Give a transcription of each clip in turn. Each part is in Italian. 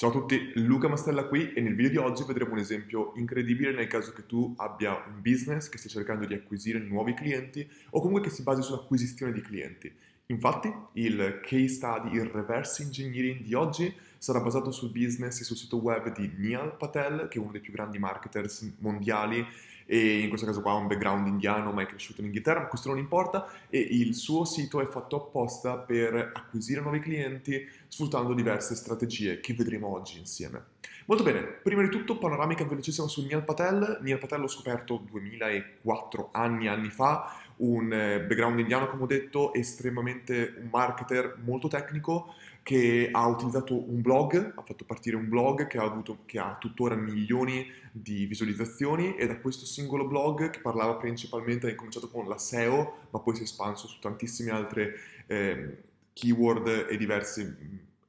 Ciao a tutti, Luca Mastella qui e nel video di oggi vedremo un esempio incredibile nel caso che tu abbia un business che stia cercando di acquisire nuovi clienti o comunque che si basi sull'acquisizione di clienti. Infatti il case study, il reverse engineering di oggi sarà basato sul business e sul sito web di Neil Patel, che è uno dei più grandi marketers mondiali e in questo caso qua ha un background indiano ma è cresciuto in Inghilterra, ma questo non importa e il suo sito è fatto apposta per acquisire nuovi clienti sfruttando diverse strategie che vedremo oggi insieme. Molto bene, prima di tutto panoramica velocissima su Neil Patel. Neil Patel l'ho scoperto 2004 anni, anni fa, un eh, background indiano come ho detto, estremamente un marketer molto tecnico che ha utilizzato un blog, ha fatto partire un blog che ha, avuto, che ha tuttora milioni di visualizzazioni e da questo singolo blog che parlava principalmente, ha incominciato con la SEO ma poi si è espanso su tantissime altre eh, keyword e diversi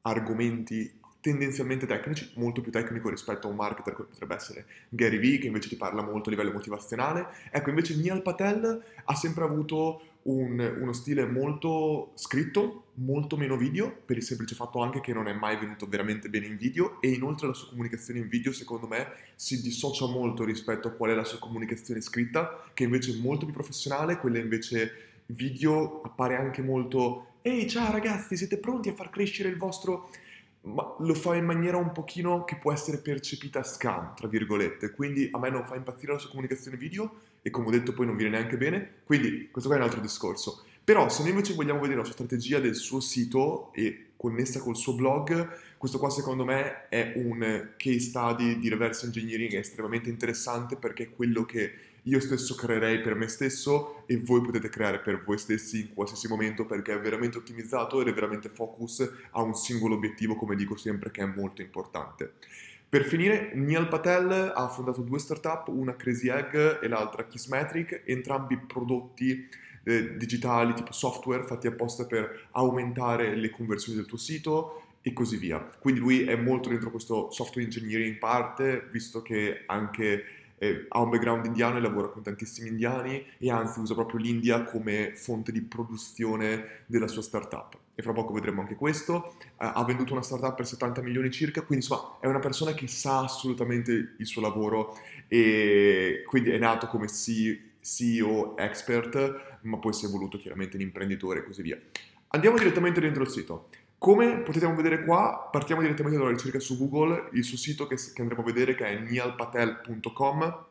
argomenti tendenzialmente tecnici, molto più tecnico rispetto a un marketer come potrebbe essere Gary Vee, che invece ti parla molto a livello motivazionale. Ecco, invece Neil Patel ha sempre avuto un, uno stile molto scritto, molto meno video, per il semplice fatto anche che non è mai venuto veramente bene in video e inoltre la sua comunicazione in video, secondo me, si dissocia molto rispetto a qual è la sua comunicazione scritta, che invece è molto più professionale, quella invece video appare anche molto Ehi, ciao ragazzi, siete pronti a far crescere il vostro ma lo fa in maniera un pochino che può essere percepita scam, tra virgolette, quindi a me non fa impazzire la sua comunicazione video e come ho detto poi non viene neanche bene, quindi questo qua è un altro discorso. Però se noi invece vogliamo vedere la sua strategia del suo sito e connessa col suo blog, questo qua secondo me è un case study di reverse engineering estremamente interessante perché è quello che io stesso creerei per me stesso e voi potete creare per voi stessi in qualsiasi momento perché è veramente ottimizzato ed è veramente focus a un singolo obiettivo, come dico sempre, che è molto importante. Per finire, Neil Patel ha fondato due startup, una Crazy Egg e l'altra Kissmetric, entrambi prodotti eh, digitali tipo software fatti apposta per aumentare le conversioni del tuo sito e così via. Quindi lui è molto dentro questo software engineering in parte, visto che anche eh, ha un background indiano e lavora con tantissimi indiani e anzi usa proprio l'India come fonte di produzione della sua startup. E fra poco vedremo anche questo. Eh, ha venduto una startup per 70 milioni circa, quindi insomma è una persona che sa assolutamente il suo lavoro e quindi è nato come CEO expert, ma poi si è evoluto chiaramente in imprenditore e così via. Andiamo direttamente dentro il sito. Come potete vedere qua, partiamo direttamente dalla ricerca su Google, il suo sito che, che andremo a vedere che è nialpatel.com.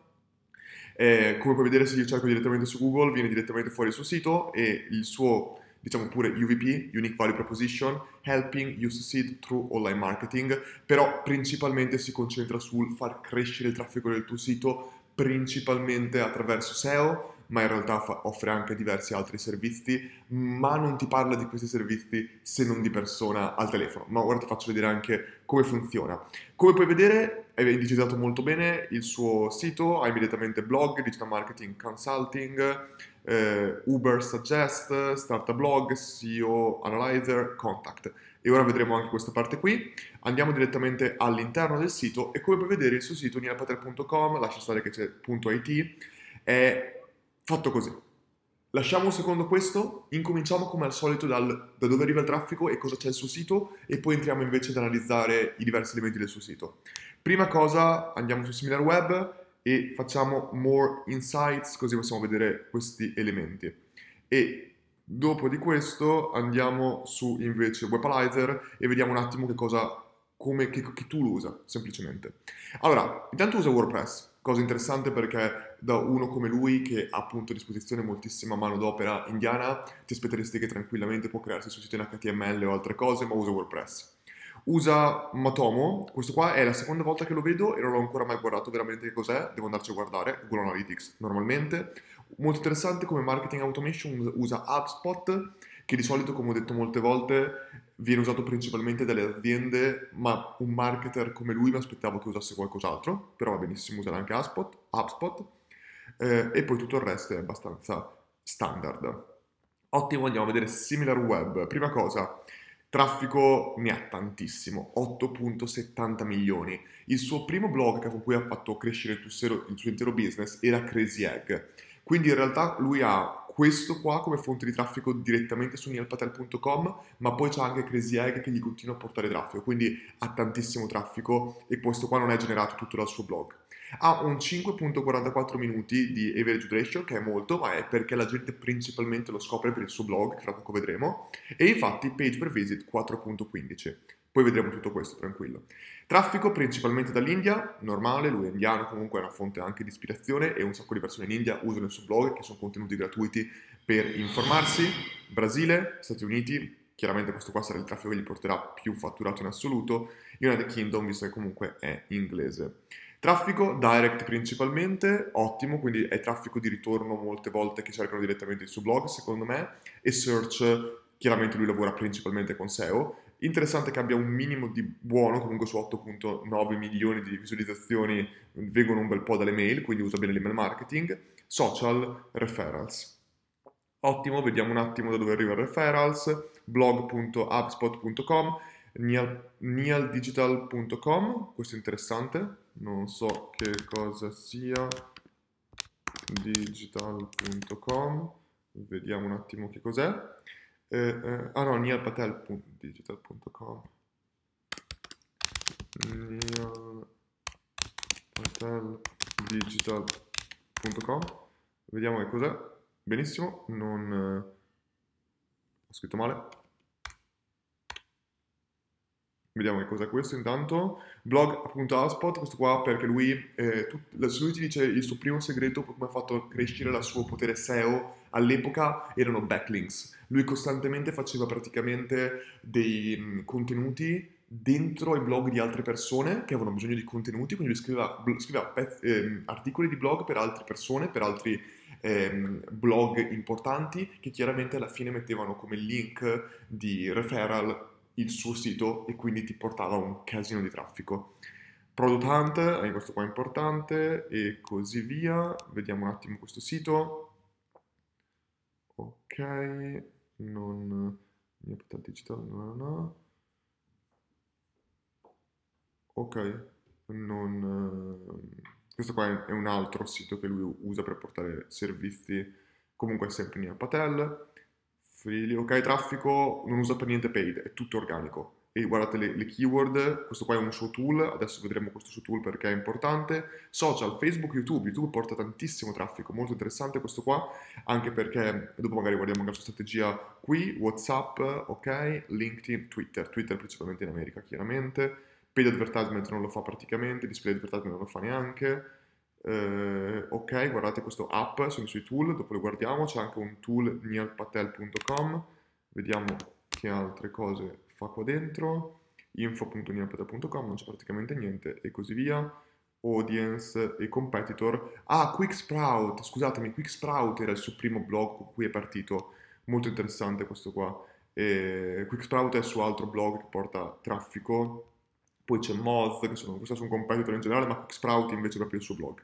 Eh, come puoi vedere se io cerco direttamente su Google viene direttamente fuori il suo sito e il suo, diciamo pure UVP, Unique Value Proposition, Helping You Succeed Through Online Marketing, però principalmente si concentra sul far crescere il traffico del tuo sito principalmente attraverso SEO, ma in realtà fa, offre anche diversi altri servizi, ma non ti parla di questi servizi se non di persona al telefono. Ma ora ti faccio vedere anche come funziona. Come puoi vedere è indicizzato molto bene il suo sito, ha immediatamente blog, digital marketing consulting, eh, Uber Suggest, Startup Blog, SEO Analyzer, Contact. E ora vedremo anche questa parte qui. Andiamo direttamente all'interno del sito e come puoi vedere il suo sito nialpater.com, lascia stare che c'è .it, è Fatto così. Lasciamo un secondo questo, incominciamo come al solito dal, da dove arriva il traffico e cosa c'è suo sito e poi entriamo invece ad analizzare i diversi elementi del suo sito. Prima cosa andiamo su SimilarWeb e facciamo More Insights così possiamo vedere questi elementi. E dopo di questo andiamo su invece Webalizer e vediamo un attimo che cosa, come, che, che tu lo usa semplicemente. Allora, intanto usa WordPress, Cosa interessante perché da uno come lui che ha appunto a disposizione moltissima manodopera indiana, ti aspetteresti che tranquillamente può crearsi suo sito in HTML o altre cose, ma usa WordPress. Usa Matomo, questo qua è la seconda volta che lo vedo e non l'ho ancora mai guardato veramente che cos'è, devo andarci a guardare, Google Analytics normalmente. Molto interessante come marketing automation usa HubSpot, che di solito, come ho detto molte volte, viene usato principalmente dalle aziende, ma un marketer come lui mi aspettavo che usasse qualcos'altro, però va benissimo usare anche HubSpot, HubSpot eh, e poi tutto il resto è abbastanza standard. Ottimo, andiamo a vedere SimilarWeb. Prima cosa, traffico ne ha tantissimo, 8.70 milioni. Il suo primo blog con cui ha fatto crescere il suo intero business era Crazy Egg. Quindi in realtà lui ha questo qua come fonte di traffico direttamente su neilpatel.com, ma poi c'è anche Crazy Egg che gli continua a portare traffico, quindi ha tantissimo traffico e questo qua non è generato tutto dal suo blog. Ha un 5.44 minuti di average duration, che è molto, ma è perché la gente principalmente lo scopre per il suo blog, che fra poco vedremo, e infatti page per visit 4.15. Poi vedremo tutto questo, tranquillo. Traffico principalmente dall'India, normale, lui è indiano, comunque è una fonte anche di ispirazione e un sacco di persone in India usano il suo blog, che sono contenuti gratuiti per informarsi. Brasile, Stati Uniti, chiaramente questo qua sarà il traffico che gli porterà più fatturato in assoluto. United Kingdom, visto che comunque è inglese. Traffico direct principalmente, ottimo, quindi è traffico di ritorno molte volte che cercano direttamente il suo blog, secondo me, e search, chiaramente lui lavora principalmente con SEO. Interessante che abbia un minimo di buono, comunque su 8.9 milioni di visualizzazioni vengono un bel po' dalle mail, quindi usa bene l'email marketing. Social, referrals. Ottimo, vediamo un attimo da dove arriva il referrals, blog.hubspot.com nialdigital.com, questo è interessante, non so che cosa sia, digital.com, vediamo un attimo che cos'è, eh, eh, ah no, nialpatel.digital.com, nialpateldigital.com, vediamo che cos'è, benissimo, non... Eh, ho scritto male, Vediamo che cos'è questo intanto. Blog.hotspot, questo qua perché lui, eh, tut, lui ti dice il suo primo segreto per come ha fatto crescere il suo potere SEO all'epoca erano backlinks. Lui costantemente faceva praticamente dei mm, contenuti dentro i blog di altre persone che avevano bisogno di contenuti, quindi lui scriveva, scriveva pezzi, eh, articoli di blog per altre persone, per altri eh, blog importanti che chiaramente alla fine mettevano come link di referral il suo sito e quindi ti portava un casino di traffico. Product Hunt, questo qua importante e così via. Vediamo un attimo questo sito. Ok, non... Digital, no, no. Ok, non... Questo qua è un altro sito che lui usa per portare servizi, comunque sempre Nia Patel. Ok, traffico non usa per niente paid, è tutto organico. E guardate le, le, keyword, questo qua è un show tool, adesso vedremo questo show tool perché è importante. Social, Facebook, YouTube, YouTube porta tantissimo traffico, molto interessante questo qua, anche perché dopo magari guardiamo anche la sua strategia qui, Whatsapp, ok, LinkedIn, Twitter, Twitter principalmente in America chiaramente, paid advertisement non lo fa praticamente, display advertisement non lo fa neanche, eh, ok, guardate questo app, sono sui tool, dopo lo guardiamo, c'è anche un tool nialpatel.com, vediamo che altre cose fa qua dentro, info.nialpatel.com, non c'è praticamente niente e così via, audience e competitor, ah, Quicksprout, scusatemi, Quicksprout era il suo primo blog con cui è partito, molto interessante questo qua, e Quicksprout è il suo altro blog che porta traffico, poi c'è Moz, che sono, questo è un competitor in generale, ma Quicksprout invece è proprio il suo blog.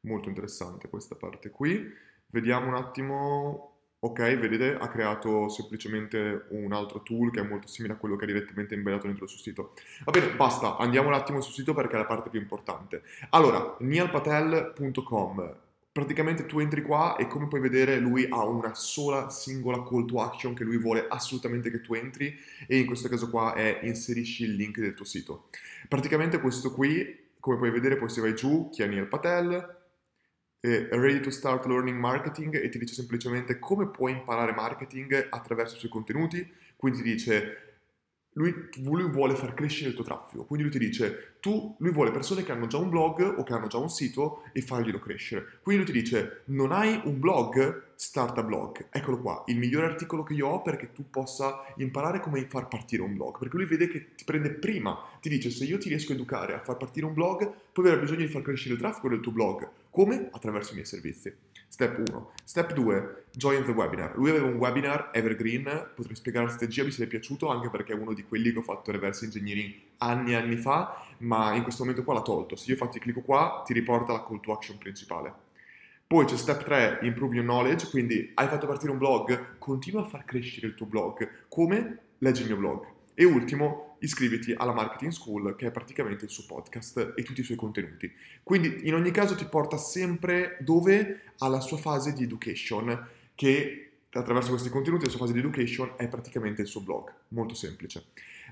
Molto interessante questa parte qui. Vediamo un attimo, ok, vedete, ha creato semplicemente un altro tool che è molto simile a quello che è direttamente embellato dentro il suo sito. Va bene, basta, andiamo un attimo sul sito perché è la parte più importante. Allora, nialpatel.com, praticamente tu entri qua e come puoi vedere lui ha una sola singola call to action che lui vuole assolutamente che tu entri e in questo caso qua è inserisci il link del tuo sito. Praticamente questo qui, come puoi vedere, poi se vai giù, chi è Neil Patel, eh, Ready to Start Learning Marketing e ti dice semplicemente come puoi imparare marketing attraverso i suoi contenuti, quindi dice lui, lui, vuole far crescere il tuo traffico, quindi lui ti dice, tu, lui vuole persone che hanno già un blog o che hanno già un sito e farglielo crescere. Quindi lui ti dice, non hai un blog? Starta blog. Eccolo qua, il migliore articolo che io ho perché tu possa imparare come far partire un blog, perché lui vede che ti prende prima, ti dice, se io ti riesco a educare a far partire un blog, poi avrai bisogno di far crescere il traffico del tuo blog. Come? Attraverso i miei servizi. Step 1. Step 2, join the webinar. Lui aveva un webinar evergreen, potrei spiegare la strategia, mi sarebbe piaciuto anche perché è uno di quelli che ho fatto reverse engineering anni e anni fa, ma in questo momento qua l'ha tolto. Se io infatti clicco qua, ti riporta la call to action principale. Poi c'è step 3, improve your knowledge, quindi hai fatto partire un blog, continua a far crescere il tuo blog. Come? Leggi il mio blog. E ultimo, iscriviti alla Marketing School, che è praticamente il suo podcast e tutti i suoi contenuti. Quindi in ogni caso ti porta sempre dove? Alla sua fase di education. che attraverso questi contenuti la sua fase di education è praticamente il suo blog, molto semplice.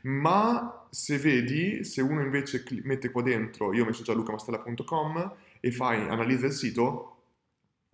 Ma se vedi, se uno invece mette qua dentro, io ho messo già lucamastella.com e fai analizza il sito,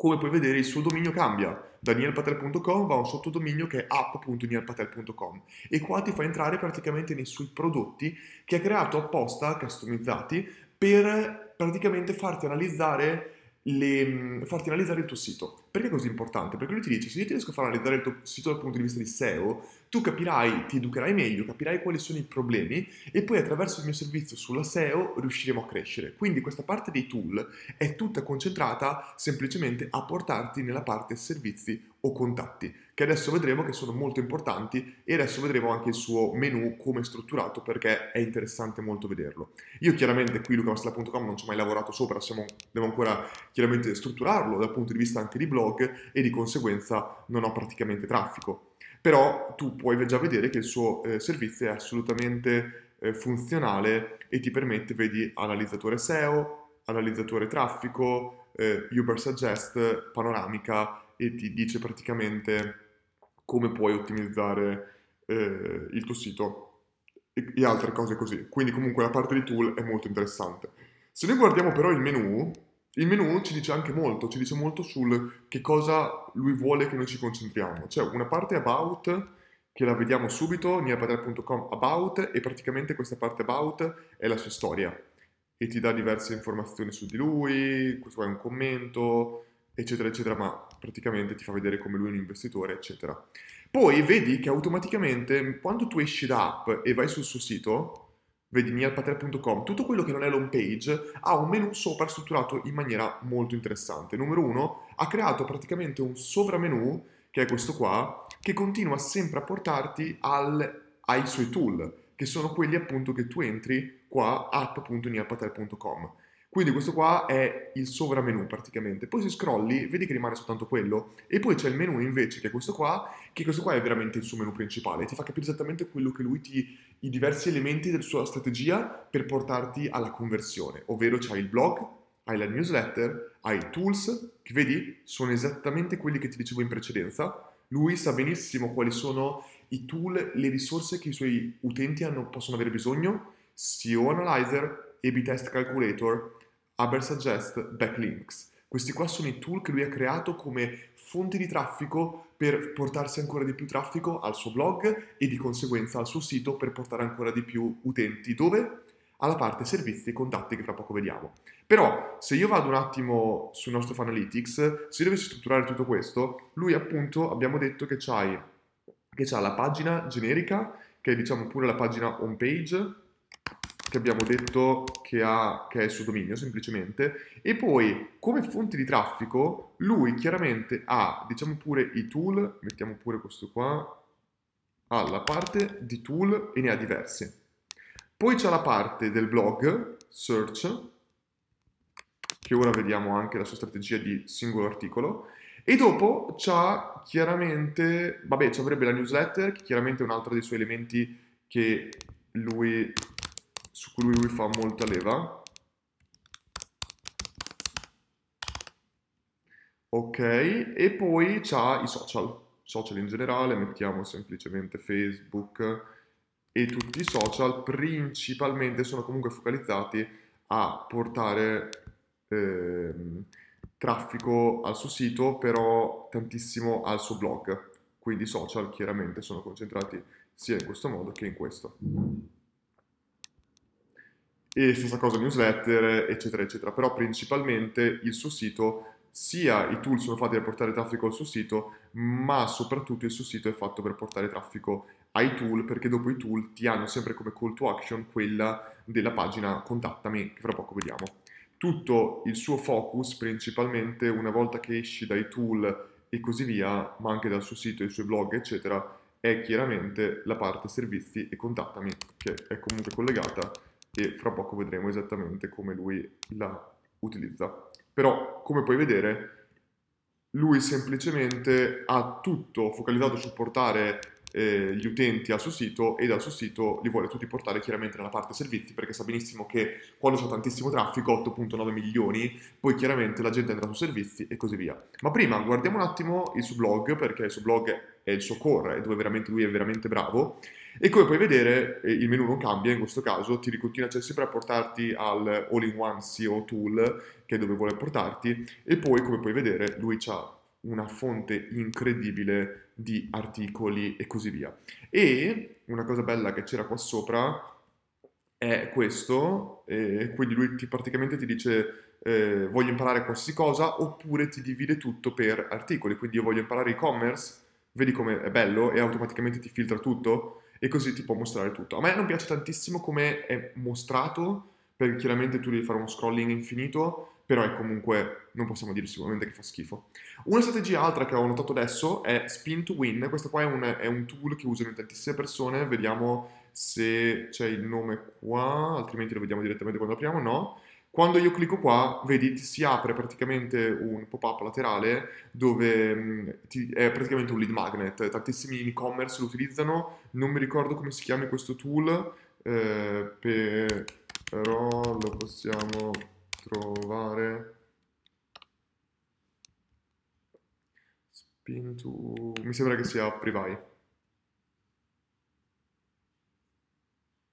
come puoi vedere il suo dominio cambia. Danielpatel.com va a un sottodominio che è app.danielpatel.com e qua ti fa entrare praticamente nei suoi prodotti che ha creato apposta, customizzati, per praticamente farti analizzare le, mm, farti analizzare il tuo sito. Perché è così importante? Perché lui ti dice, se io ti riesco a far analizzare il tuo sito dal punto di vista di SEO, tu capirai, ti educherai meglio, capirai quali sono i problemi e poi attraverso il mio servizio sulla SEO riusciremo a crescere. Quindi questa parte dei tool è tutta concentrata semplicemente a portarti nella parte servizi o contatti, che adesso vedremo che sono molto importanti e adesso vedremo anche il suo menu come strutturato perché è interessante molto vederlo. Io chiaramente qui lucavastella.com non ci ho mai lavorato sopra, siamo, devo ancora chiaramente strutturarlo dal punto di vista anche di blog e di conseguenza non ho praticamente traffico però tu puoi già vedere che il suo eh, servizio è assolutamente eh, funzionale e ti permette, vedi, analizzatore SEO, analizzatore traffico, eh, Uber Suggest, panoramica e ti dice praticamente come puoi ottimizzare eh, il tuo sito e, e altre cose così. Quindi comunque la parte di tool è molto interessante. Se noi guardiamo però il menu, il menu ci dice anche molto, ci dice molto sul che cosa lui vuole che noi ci concentriamo. C'è una parte about che la vediamo subito, niapadre.com about e praticamente questa parte about è la sua storia e ti dà diverse informazioni su di lui, questo è un commento, eccetera, eccetera, ma praticamente ti fa vedere come lui è un investitore, eccetera. Poi vedi che automaticamente quando tu esci da app e vai sul suo sito, vedi mialpater.com, tutto quello che non è l'home page ha un menu sopra strutturato in maniera molto interessante. Numero uno, ha creato praticamente un sovramenu, che è questo qua, che continua sempre a portarti al, ai suoi tool, che sono quelli appunto che tu entri qua app.nialpater.com. Quindi questo qua è il sovramenu praticamente. Poi se scrolli vedi che rimane soltanto quello. E poi c'è il menu invece che è questo qua, che questo qua è veramente il suo menu principale. Ti fa capire esattamente quello che lui ti... i diversi elementi della sua strategia per portarti alla conversione. Ovvero c'hai il blog, hai la newsletter, hai i tools, che vedi sono esattamente quelli che ti dicevo in precedenza. Lui sa benissimo quali sono i tool, le risorse che i suoi utenti hanno, possono avere bisogno. SEO Analyzer, A-B Test Calculator, Suggest, Backlinks. Questi qua sono i tool che lui ha creato come fonti di traffico per portarsi ancora di più traffico al suo blog e di conseguenza al suo sito per portare ancora di più utenti. Dove? Alla parte servizi e contatti che fra poco vediamo. Però se io vado un attimo sul nostro Fanalytics, se io dovessi strutturare tutto questo, lui appunto abbiamo detto che che c'ha la pagina generica, che è diciamo pure la pagina home page, che abbiamo detto che, ha, che è il suo dominio semplicemente, e poi come fonti di traffico lui chiaramente ha, diciamo pure i tool, mettiamo pure questo qua, ha la parte di tool e ne ha diversi. Poi c'è la parte del blog, search, che ora vediamo anche la sua strategia di singolo articolo, e dopo c'ha chiaramente, vabbè, ci avrebbe la newsletter, che chiaramente è un altro dei suoi elementi che lui su cui lui fa molta leva. Ok, e poi c'ha i social, social in generale, mettiamo semplicemente Facebook e tutti i social principalmente sono comunque focalizzati a portare eh, traffico al suo sito, però tantissimo al suo blog. Quindi i social chiaramente sono concentrati sia in questo modo che in questo e stessa cosa newsletter, eccetera, eccetera. Però principalmente il suo sito, sia i tool sono fatti per portare traffico al suo sito, ma soprattutto il suo sito è fatto per portare traffico ai tool, perché dopo i tool ti hanno sempre come call to action quella della pagina contattami, che fra poco vediamo. Tutto il suo focus, principalmente una volta che esci dai tool e così via, ma anche dal suo sito, i suoi blog, eccetera, è chiaramente la parte servizi e contattami, che è comunque collegata e fra poco vedremo esattamente come lui la utilizza. Però, come puoi vedere, lui semplicemente ha tutto focalizzato su portare eh, gli utenti al suo sito e dal suo sito li vuole tutti portare chiaramente nella parte servizi perché sa benissimo che quando c'è tantissimo traffico, 8.9 milioni, poi chiaramente la gente andrà su servizi e così via. Ma prima guardiamo un attimo il suo blog perché il suo blog è il suo core, è dove veramente lui è veramente bravo e come puoi vedere eh, il menu non cambia in questo caso, ti continua cioè, sempre a portarti al all-in-one SEO tool che è dove vuole portarti e poi come puoi vedere lui ha una fonte incredibile di articoli e così via. E una cosa bella che c'era qua sopra è questo, eh, quindi lui ti, praticamente ti dice eh, voglio imparare qualsiasi cosa oppure ti divide tutto per articoli, quindi io voglio imparare e-commerce, vedi come è bello e automaticamente ti filtra tutto e così ti può mostrare tutto. A me non piace tantissimo come è mostrato, perché chiaramente tu devi fare uno scrolling infinito, però è comunque, non possiamo dire sicuramente che fa schifo. Una strategia altra che ho notato adesso è Spin to Win, questo qua è un, è un tool che usano tantissime persone, vediamo se c'è il nome qua, altrimenti lo vediamo direttamente quando apriamo, no. Quando io clicco qua, vedi, si apre praticamente un pop-up laterale dove mh, mm, ti, è praticamente un lead magnet. Tantissimi e-commerce lo utilizzano, non mi ricordo come si chiami questo tool, eh, però lo possiamo trovare. Spin to... Mi sembra che sia Privai.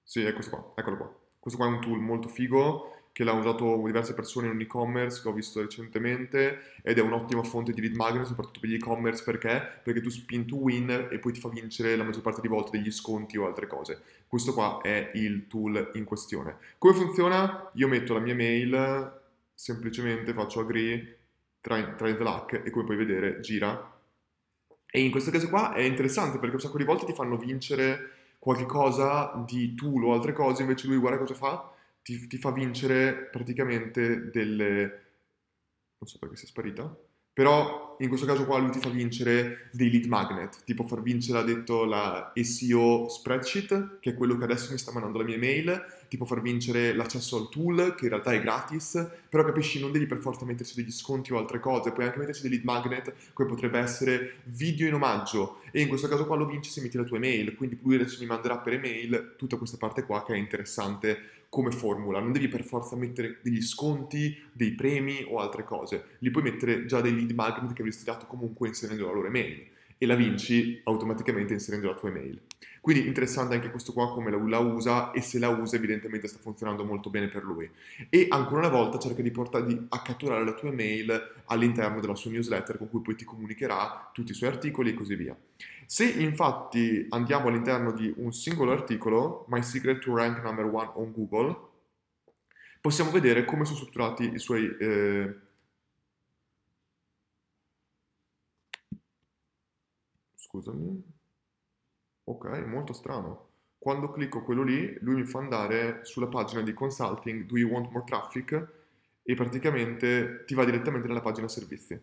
Sì, è questo qua, eccolo qua. Questo qua è un tool molto figo che l'ha usato diverse persone in un e-commerce che ho visto recentemente ed è un'ottima fonte di lead magnet soprattutto per gli e-commerce perché? Perché tu spin to win e poi ti fa vincere la maggior parte di volte degli sconti o altre cose. Questo qua è il tool in questione. Come funziona? Io metto la mia mail, semplicemente faccio agree, try the luck e come puoi vedere gira. E in questo caso qua è interessante perché un sacco di volte ti fanno vincere qualche cosa di tool o altre cose, invece lui guarda cosa fa ti, ti fa vincere praticamente delle... non so perché sia sparita, però in questo caso qua lui ti fa vincere dei lead magnet, ti può far vincere, ha detto, la SEO spreadsheet, che è quello che adesso mi sta mandando la mia email, ti può far vincere l'accesso al tool, che in realtà è gratis, però capisci, non devi per forza metterci degli sconti o altre cose, puoi anche metterci dei lead magnet, come potrebbe essere video in omaggio, e in questo caso qua lo vinci se metti la tua email, quindi lui adesso mi manderà per email tutta questa parte qua che è interessante come formula, non devi per forza mettere degli sconti, dei premi o altre cose, li puoi mettere già dei lead magnet che dato comunque inserendo la loro email e la vinci automaticamente inserendo la tua email. Quindi interessante anche questo qua come la usa e se la usa evidentemente sta funzionando molto bene per lui. E ancora una volta cerca di portare di accatturare la tua email all'interno della sua newsletter con cui poi ti comunicherà tutti i suoi articoli e così via. Se infatti andiamo all'interno di un singolo articolo, My Secret to Rank Number One on Google, possiamo vedere come sono strutturati i suoi... Eh, scusami. Ok, molto strano. Quando clicco quello lì, lui mi fa andare sulla pagina di consulting Do you want more traffic? E praticamente ti va direttamente nella pagina servizi.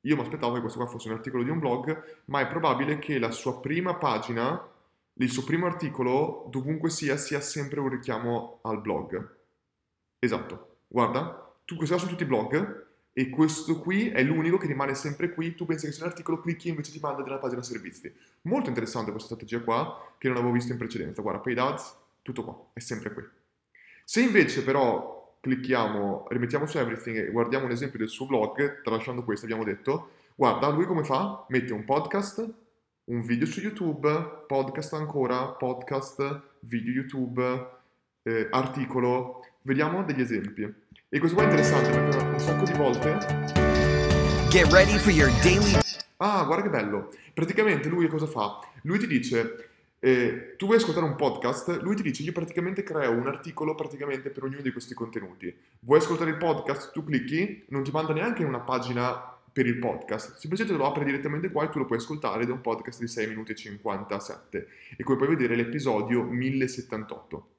Io mi aspettavo che questo qua fosse un articolo di un blog, ma è probabile che la sua prima pagina, il suo primo articolo, dovunque sia, sia sempre un richiamo al blog. Esatto. Guarda, tu, questo sono tutti i blog e questo qui è l'unico che rimane sempre qui. Tu pensi che sia un articolo, clicchi invece ti manda nella pagina servizi. Molto interessante questa strategia qua, che non avevo visto in precedenza. Guarda, paid ads, tutto qua, è sempre qui. Se invece però clicchiamo, rimettiamo su everything e guardiamo un esempio del suo blog, tralasciando questo abbiamo detto, guarda lui come fa? Mette un podcast, un video su YouTube, podcast ancora, podcast, video YouTube, eh, articolo, vediamo degli esempi. E questo qua è interessante perché un sacco di volte... Get ready for your daily... Ah, guarda che bello. Praticamente lui cosa fa? Lui ti dice eh, tu vuoi ascoltare un podcast, lui ti dice io praticamente creo un articolo praticamente per ognuno di questi contenuti. Vuoi ascoltare il podcast? Tu clicchi, non ti manda neanche una pagina per il podcast, semplicemente lo apre direttamente qua e tu lo puoi ascoltare ed è un podcast di 6 minuti e 57 e come puoi vedere l'episodio 1078.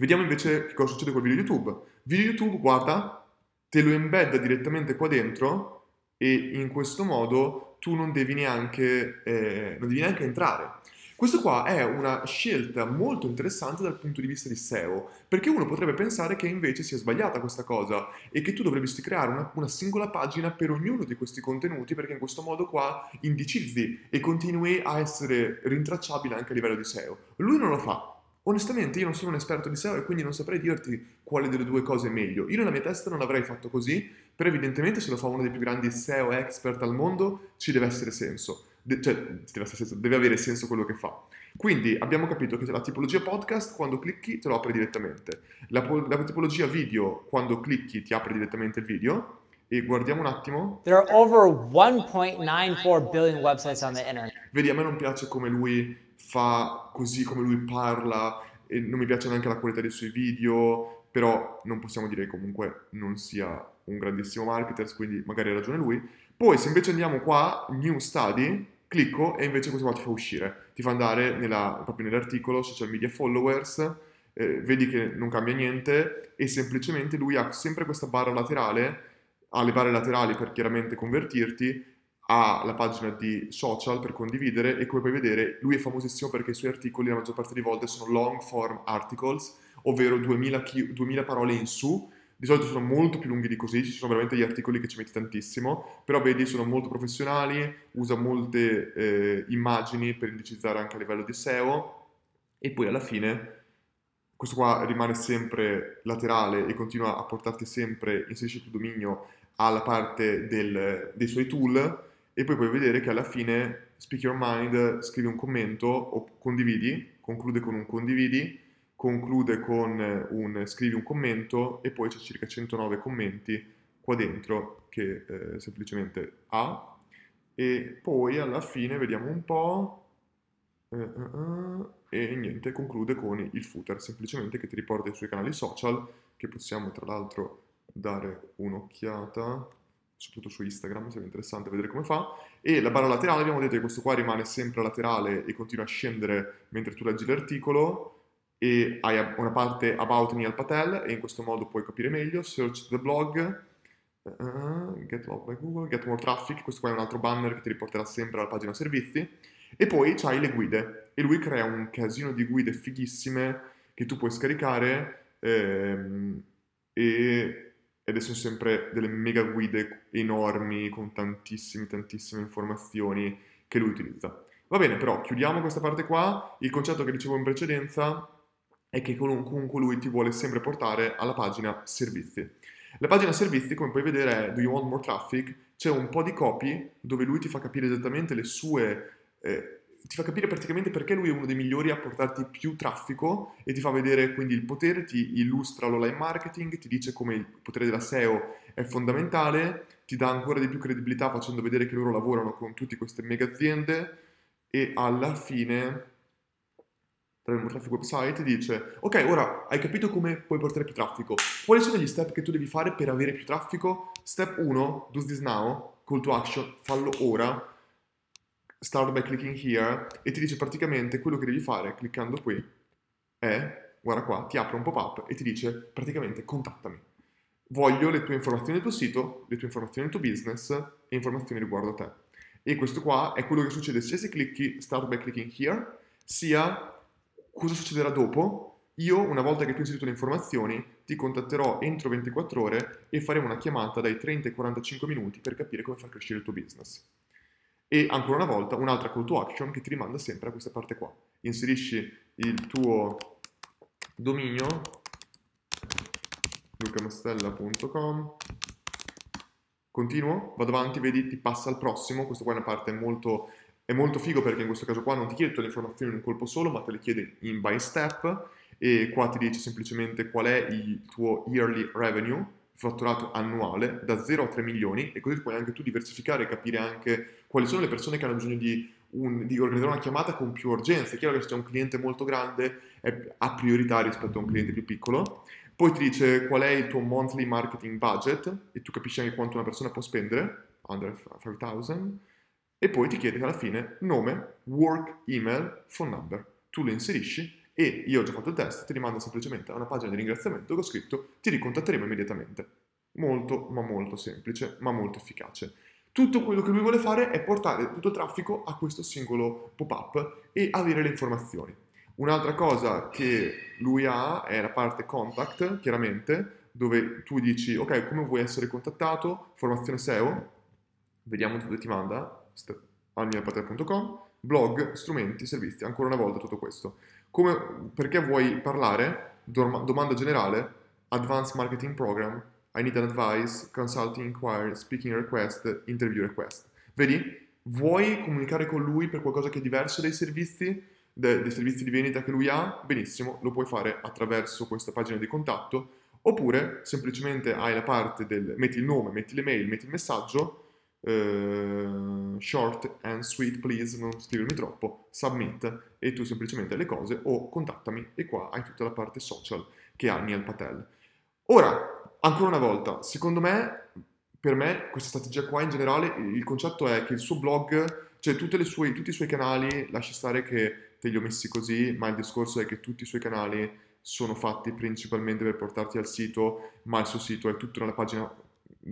Vediamo invece che cosa succede con il video YouTube. Video YouTube, guarda, te lo embedda direttamente qua dentro e in questo modo tu non devi neanche, eh, non devi neanche entrare. Questo qua è una scelta molto interessante dal punto di vista di SEO, perché uno potrebbe pensare che invece sia sbagliata questa cosa e che tu dovresti creare una, una singola pagina per ognuno di questi contenuti perché in questo modo qua indicizzi e continui a essere rintracciabile anche a livello di SEO. Lui non lo fa, Onestamente io non sono un esperto di SEO e quindi non saprei dirti quale delle due cose è meglio. Io nella mia testa non l'avrei fatto così, però evidentemente se lo fa uno dei più grandi SEO expert al mondo ci deve essere senso de- cioè, deve, senso, deve, avere senso quello che fa. Quindi abbiamo capito che la tipologia podcast quando clicchi te lo apre direttamente, la, la tipologia video quando clicchi ti apre direttamente il video e guardiamo un attimo. There are over 1.94 billion websites on the internet. Vedi, a me non piace come lui fa così, come lui parla, e non mi piace neanche la qualità dei suoi video, però non possiamo dire che comunque non sia un grandissimo marketer, quindi magari ha ragione lui. Poi se invece andiamo qua, New Study, clicco e invece questo qua ti fa uscire, ti fa andare nella, proprio nell'articolo social media followers, eh, vedi che non cambia niente e semplicemente lui ha sempre questa barra laterale, ha le barre laterali per chiaramente convertirti, ha la pagina di social per condividere e come puoi vedere lui è famosissimo perché i suoi articoli la maggior parte delle volte sono long form articles, ovvero 2000, 2000 parole in su, di solito sono molto più lunghi di così, ci sono veramente gli articoli che ci metti tantissimo, però vedi sono molto professionali, usa molte eh, immagini per indicizzare anche a livello di SEO e poi alla fine questo qua rimane sempre laterale e continua a portarti sempre, inserisce il tuo dominio alla parte del, dei suoi tool e poi puoi vedere che alla fine Speak Your Mind, scrivi un commento o condividi, conclude con un condividi conclude con un scrivi un commento e poi c'è circa 109 commenti qua dentro che eh, semplicemente ha. E poi alla fine vediamo un po' uh, uh, uh, e niente conclude con il footer semplicemente che ti riporta i suoi canali social che possiamo tra l'altro dare un'occhiata soprattutto su Instagram, sarebbe interessante vedere come fa. E la barra laterale, abbiamo detto che questo qua rimane sempre laterale e continua a scendere mentre tu leggi l'articolo e hai una parte About Neil Patel e in questo modo puoi capire meglio, Search the blog, uh, Get Love by Google, Get More Traffic, questo qua è un altro banner che ti riporterà sempre alla pagina servizi e poi c'hai le guide e lui crea un casino di guide fighissime che tu puoi scaricare ehm, e, ed sono sempre delle mega guide enormi con tantissime tantissime informazioni che lui utilizza. Va bene, però chiudiamo questa parte qua. Il concetto che dicevo in precedenza è che comunque lui ti vuole sempre portare alla pagina servizi. La pagina servizi, come puoi vedere, è Do you want more traffic? C'è un po' di copy dove lui ti fa capire esattamente le sue... Eh, ti fa capire praticamente perché lui è uno dei migliori a portarti più traffico e ti fa vedere quindi il potere, ti illustra l'online marketing, ti dice come il potere della SEO è fondamentale, ti dà ancora di più credibilità facendo vedere che loro lavorano con tutte queste mega aziende e alla fine il traffic website dice ok ora hai capito come puoi portare più traffico. Quali sono gli step che tu devi fare per avere più traffico? Step 1 do this now call to action fallo ora start by clicking here e ti dice praticamente quello che devi fare cliccando qui è guarda qua ti apre un pop-up e ti dice praticamente contattami voglio le tue informazioni del tuo sito le tue informazioni del tuo business e informazioni riguardo a te e questo qua è quello che succede sia se clicchi start by clicking here sia Cosa succederà dopo? Io, una volta che tu hai inserito le informazioni, ti contatterò entro 24 ore e faremo una chiamata dai 30 ai 45 minuti per capire come far crescere il tuo business. E ancora una volta, un'altra call to action che ti rimanda sempre a questa parte qua. Inserisci il tuo dominio lucamastella.com Continuo, vado avanti, vedi, ti passa al prossimo, questo qua è una parte molto è molto figo perché in questo caso qua non ti chiede tutte le informazioni in un colpo solo, ma te le chiede in by step. E qua ti dice semplicemente qual è il tuo yearly revenue, fatturato annuale, da 0 a 3 milioni e così puoi anche tu diversificare e capire anche quali sono le persone che hanno bisogno di, un, di organizzare una chiamata con più urgenza. È chiaro che se c'è un cliente molto grande è, ha priorità rispetto a un cliente più piccolo. Poi ti dice qual è il tuo monthly marketing budget e tu capisci anche quanto una persona può spendere, under 5,000 e poi ti chiede alla fine nome, work, email, phone number. Tu le inserisci e io ho già fatto il test, ti rimando semplicemente a una pagina di ringraziamento che ho scritto ti ricontatteremo immediatamente. Molto, ma molto semplice, ma molto efficace. Tutto quello che lui vuole fare è portare tutto il traffico a questo singolo pop-up e avere le informazioni. Un'altra cosa che lui ha è la parte contact, chiaramente, dove tu dici, ok, come vuoi essere contattato, formazione SEO, vediamo dove ti manda, almiapater.com, blog, strumenti, servizi, ancora una volta tutto questo. Come, perché vuoi parlare? Domanda generale, advanced marketing program, I need an advice, consulting inquiry, speaking request, interview request. Vedi? Vuoi comunicare con lui per qualcosa che è diverso dai servizi? de- dei servizi di vendita che lui ha, benissimo, lo puoi fare attraverso questa pagina di contatto, oppure semplicemente hai la parte del metti il nome, metti l'email, metti il messaggio, Uh, short and sweet please, non scrivermi troppo, submit e tu semplicemente le cose o contattami e qua hai tutta la parte social che ha Neil Patel. Ora, ancora una volta, secondo me, per me questa strategia qua in generale, il concetto è che il suo blog, cioè sue, tutti i suoi canali, lasci stare che te li ho messi così, ma il discorso è che tutti i suoi canali sono fatti principalmente per portarti al sito, ma il suo sito è tutto nella pagina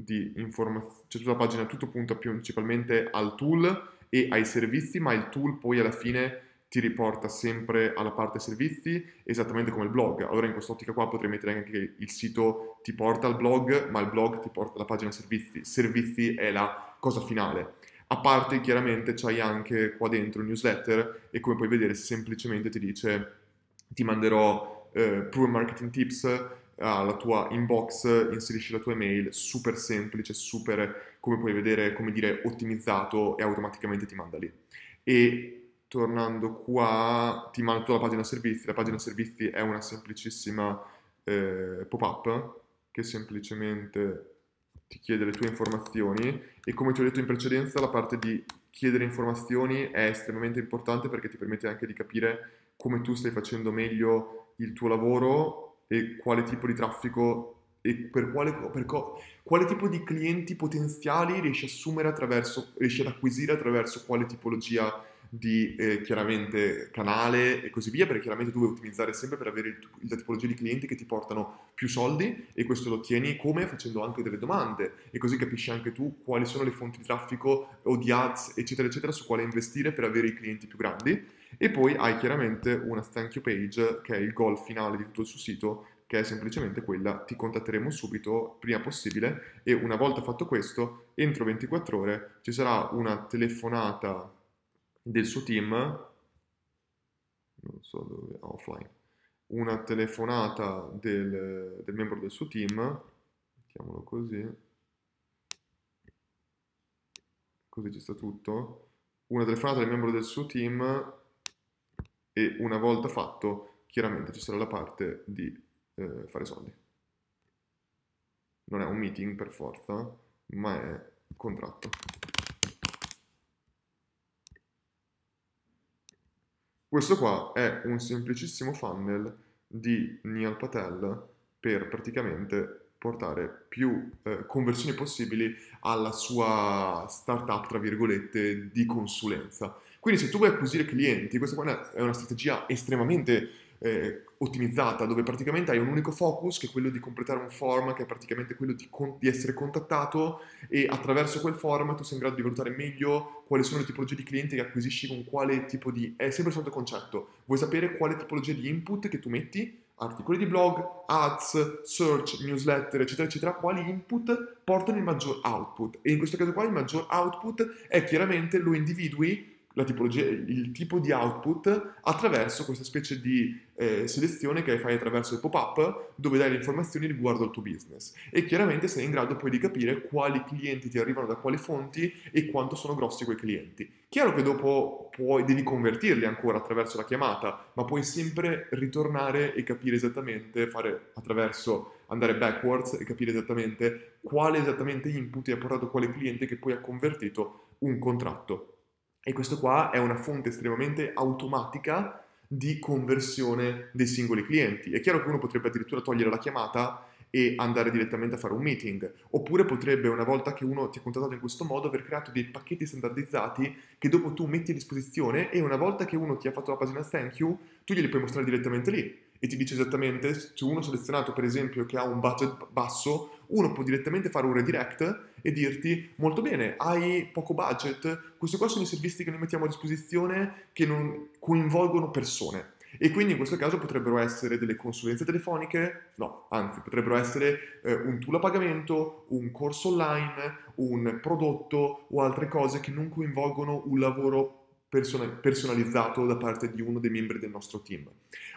di informazione, cioè la pagina, tutto punta principalmente al tool e ai servizi, ma il tool poi alla fine ti riporta sempre alla parte servizi, esattamente come il blog. Allora in quest'ottica qua potrei mettere anche che il sito ti porta al blog, ma il blog ti porta alla pagina servizi. Servizi è la cosa finale. A parte chiaramente c'hai anche qua dentro il newsletter e come puoi vedere semplicemente ti dice ti manderò eh, Proven Marketing Tips alla tua inbox, inserisci la tua email, super semplice, super, come puoi vedere, come dire, ottimizzato e automaticamente ti manda lì. E tornando qua, ti mando la pagina servizi, la pagina servizi è una semplicissima eh, pop-up che semplicemente ti chiede le tue informazioni e come ti ho detto in precedenza la parte di chiedere informazioni è estremamente importante perché ti permette anche di capire come tu stai facendo meglio il tuo lavoro e quale tipo di traffico e per quale, per co- quale tipo di clienti potenziali riesci riesci ad acquisire attraverso quale tipologia di eh, chiaramente canale e così via, perché chiaramente tu vuoi ottimizzare sempre per avere il, la tipologia di clienti che ti portano più soldi e questo lo ottieni come? Facendo anche delle domande e così capisci anche tu quali sono le fonti di traffico o di ads eccetera eccetera su quale investire per avere i clienti più grandi e poi hai chiaramente una thank you page che è il goal finale di tutto il suo sito che è semplicemente quella ti contatteremo subito, prima possibile e una volta fatto questo, entro 24 ore ci sarà una telefonata del suo team, non so dove, offline, una telefonata del, del membro del suo team, mettiamolo così, così ci sta tutto, una telefonata del membro del suo team e una volta fatto chiaramente ci sarà la parte di eh, fare soldi. Non è un meeting per forza, ma è contratto. Questo qua è un semplicissimo funnel di Neil Patel per praticamente portare più eh, conversioni possibili alla sua startup, tra virgolette, di consulenza. Quindi se tu vuoi acquisire clienti, questa qua è una strategia estremamente eh, ottimizzata dove praticamente hai un unico focus che è quello di completare un form che è praticamente quello di, con- di, essere contattato e attraverso quel form tu sei in grado di valutare meglio quali sono le tipologie di clienti che acquisisci con quale tipo di... è sempre il solito concetto, vuoi sapere quale tipologia di input che tu metti articoli di blog, ads, search, newsletter, eccetera, eccetera, quali input portano il maggior output. E in questo caso qua il maggior output è chiaramente lo individui il tipo di output attraverso questa specie di eh, selezione che fai attraverso il pop-up dove dai le informazioni riguardo al tuo business e chiaramente sei in grado poi di capire quali clienti ti arrivano da quali fonti e quanto sono grossi quei clienti. Chiaro che dopo puoi, devi convertirli ancora attraverso la chiamata, ma puoi sempre ritornare e capire esattamente, fare attraverso andare backwards e capire esattamente quale esattamente input ha portato quale cliente che poi ha convertito un contratto. E questo qua è una fonte estremamente automatica di conversione dei singoli clienti. È chiaro che uno potrebbe addirittura togliere la chiamata e andare direttamente a fare un meeting, oppure potrebbe, una volta che uno ti ha contattato in questo modo, aver creato dei pacchetti standardizzati che dopo tu metti a disposizione e una volta che uno ti ha fatto la pagina thank you, tu glieli puoi mostrare direttamente lì e ti dice esattamente se uno selezionato per esempio che ha un budget basso uno può direttamente fare un redirect e dirti molto bene, hai poco budget, questi qua sono i servizi che noi mettiamo a disposizione che non coinvolgono persone. E quindi in questo caso potrebbero essere delle consulenze telefoniche, no, anzi, potrebbero essere eh, un tool a pagamento, un corso online, un prodotto o altre cose che non coinvolgono un lavoro personalizzato da parte di uno dei membri del nostro team.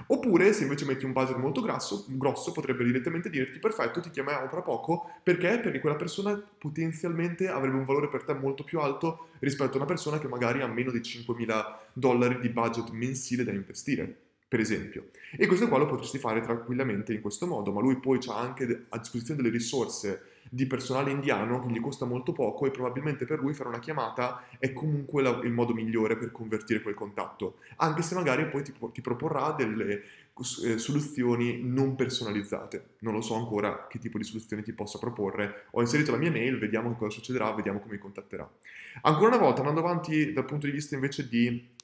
Oppure, se invece metti un budget molto grasso, grosso, potrebbe direttamente dirti: Perfetto, ti chiamiamo tra poco perché? Perché quella persona potenzialmente avrebbe un valore per te molto più alto rispetto a una persona che magari ha meno di 5.000 dollari di budget mensile da investire per esempio. E questo qua lo potresti fare tranquillamente in questo modo, ma lui poi ha anche a disposizione delle risorse di personale indiano che gli costa molto poco e probabilmente per lui fare una chiamata è comunque la, il modo migliore per convertire quel contatto, anche se magari poi ti, ti proporrà delle eh, soluzioni non personalizzate. Non lo so ancora che tipo di soluzioni ti possa proporre. Ho inserito la mia mail, vediamo cosa succederà, vediamo come mi contatterà. Ancora una volta, andando avanti dal punto di vista invece di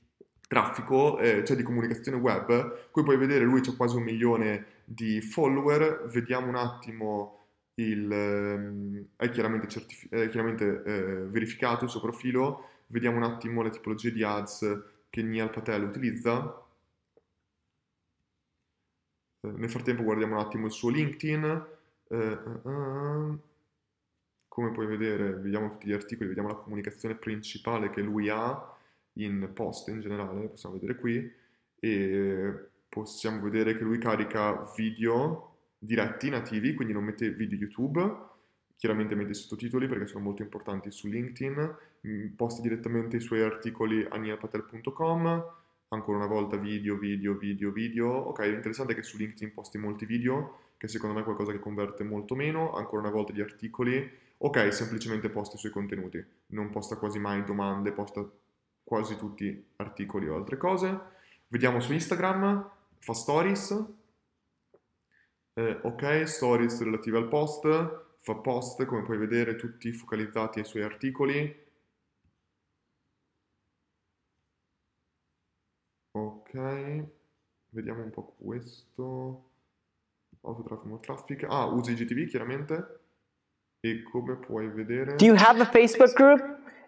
traffico, eh, cioè di comunicazione web, qui puoi vedere lui c'ha quasi un milione di follower, vediamo un attimo il, è chiaramente, certifi- è chiaramente eh, verificato il suo profilo, vediamo un attimo le tipologie di ads che Nial Patel utilizza. Eh, nel frattempo guardiamo un attimo il suo LinkedIn. Uh, uh, come puoi vedere, vediamo tutti gli articoli, vediamo la comunicazione principale che lui ha in post in generale, possiamo vedere qui, e possiamo vedere che lui carica video diretti nativi, quindi non mette video YouTube, chiaramente mette i sottotitoli perché sono molto importanti su LinkedIn, mm, posta direttamente i suoi articoli a niapatel.com, ancora una volta video, video, video, video. Ok, interessante che su LinkedIn posti molti video, che secondo me è qualcosa che converte molto meno, ancora una volta gli articoli. Ok, semplicemente posta i suoi contenuti, non posta quasi mai domande, posta quasi tutti articoli o altre cose. Vediamo su Instagram, fa stories, eh, ok, stories relative al post, fa post come puoi vedere tutti focalizzati ai suoi articoli. Ok, vediamo un po' questo. Autotraffic, more traffic. Ah, usa IGTV chiaramente. E come puoi vedere... Do you have a Facebook group?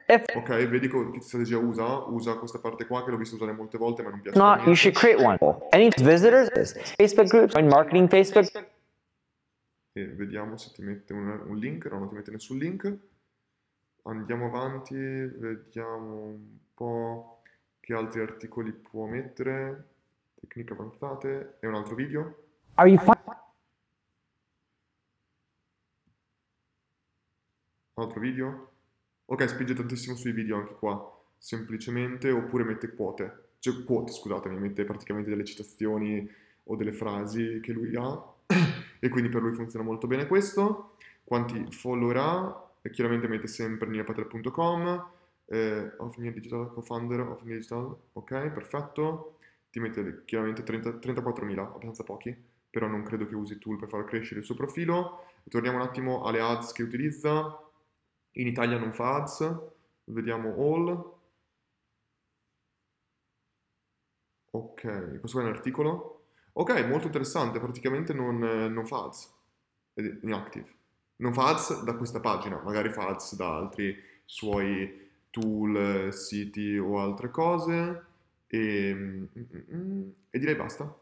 If ok, vedi che strategia usa? Usa questa parte qua che l'ho visto usare molte volte ma non piace. Not, you should create one. Any visitors, Facebook groups, marketing Facebook. E vediamo se ti mette un, un link, no, non ti mette nessun link. Andiamo avanti, vediamo un po' che altri articoli può mettere. Tecniche avanzate. E un altro video. Are you Altro video. Ok, spinge tantissimo sui video anche qua, semplicemente, oppure mette quote, cioè quote, scusatemi, mette praticamente delle citazioni o delle frasi che lui ha e quindi per lui funziona molto bene questo. Quanti follower ha? E chiaramente mette sempre niapatel.com, eh, of Nia Digital, co-founder of Nia Digital, ok, perfetto. Ti mette chiaramente 30, 34.000, abbastanza pochi, però non credo che usi tool per far crescere il suo profilo. torniamo un attimo alle ads che utilizza in Italia non fa ads, vediamo all. Ok, questo è un articolo. Ok, molto interessante, praticamente non, non fa ads, inactive. Non fa ads da questa pagina, magari fa ads da altri suoi tool, siti o altre cose. E, mm, mm, mm, e direi basta.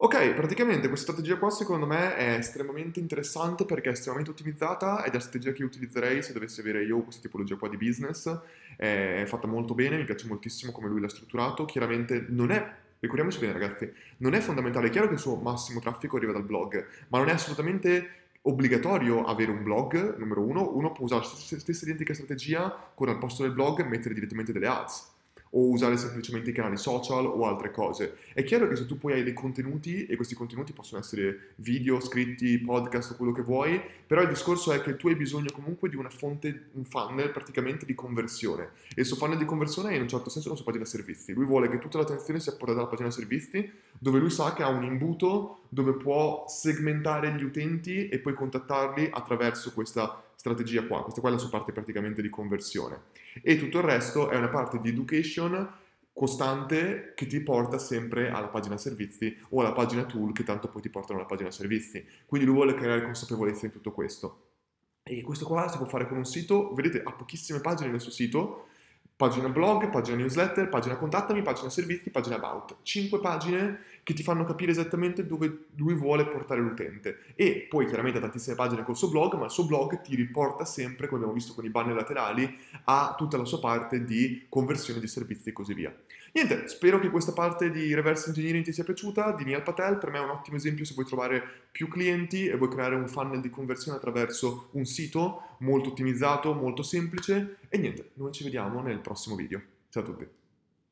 Ok, praticamente questa strategia qua secondo me è estremamente interessante perché è estremamente ottimizzata ed è la strategia che utilizzerei se dovessi avere io questa tipologia qua di business. È fatta molto bene, mi piace moltissimo come lui l'ha strutturato. Chiaramente non è ricordiamoci bene ragazzi, non è fondamentale, è chiaro che il suo massimo traffico arriva dal blog, ma non è assolutamente obbligatorio avere un blog, numero uno, uno può usare la stessa identica strategia con al posto del blog mettere direttamente delle ads o usare semplicemente i canali social o altre cose. È chiaro che se tu poi hai dei contenuti e questi contenuti possono essere video, scritti, podcast quello che vuoi, però il discorso è che tu hai bisogno comunque di una fonte, un funnel praticamente di conversione e il suo funnel di conversione è in un certo senso la sua pagina servizi. Lui vuole che tutta l'attenzione sia portata alla pagina servizi dove lui sa che ha un imbuto dove può segmentare gli utenti e poi contattarli attraverso questa strategia qua. Questa qua è la sua parte praticamente di conversione. E tutto il resto è una parte di education costante che ti porta sempre alla pagina servizi o alla pagina tool che tanto poi ti portano alla pagina servizi. Quindi lui vuole creare consapevolezza in tutto questo. E questo qua si può fare con un sito, vedete ha pochissime pagine nel suo sito, Pagina blog, pagina newsletter, pagina contattami, pagina servizi, pagina about. Cinque pagine che ti fanno capire esattamente dove lui vuole portare l'utente. E poi chiaramente ha tantissime pagine col suo blog, ma il suo blog ti riporta sempre, come abbiamo visto con i banner laterali, a tutta la sua parte di conversione di servizi e così via. Niente, spero che questa parte di reverse engineering ti sia piaciuta, di Neil Patel, per me è un ottimo esempio se vuoi trovare più clienti e vuoi creare un funnel di conversione attraverso un sito molto ottimizzato, molto semplice e niente, noi ci vediamo nel prossimo video. Ciao a tutti!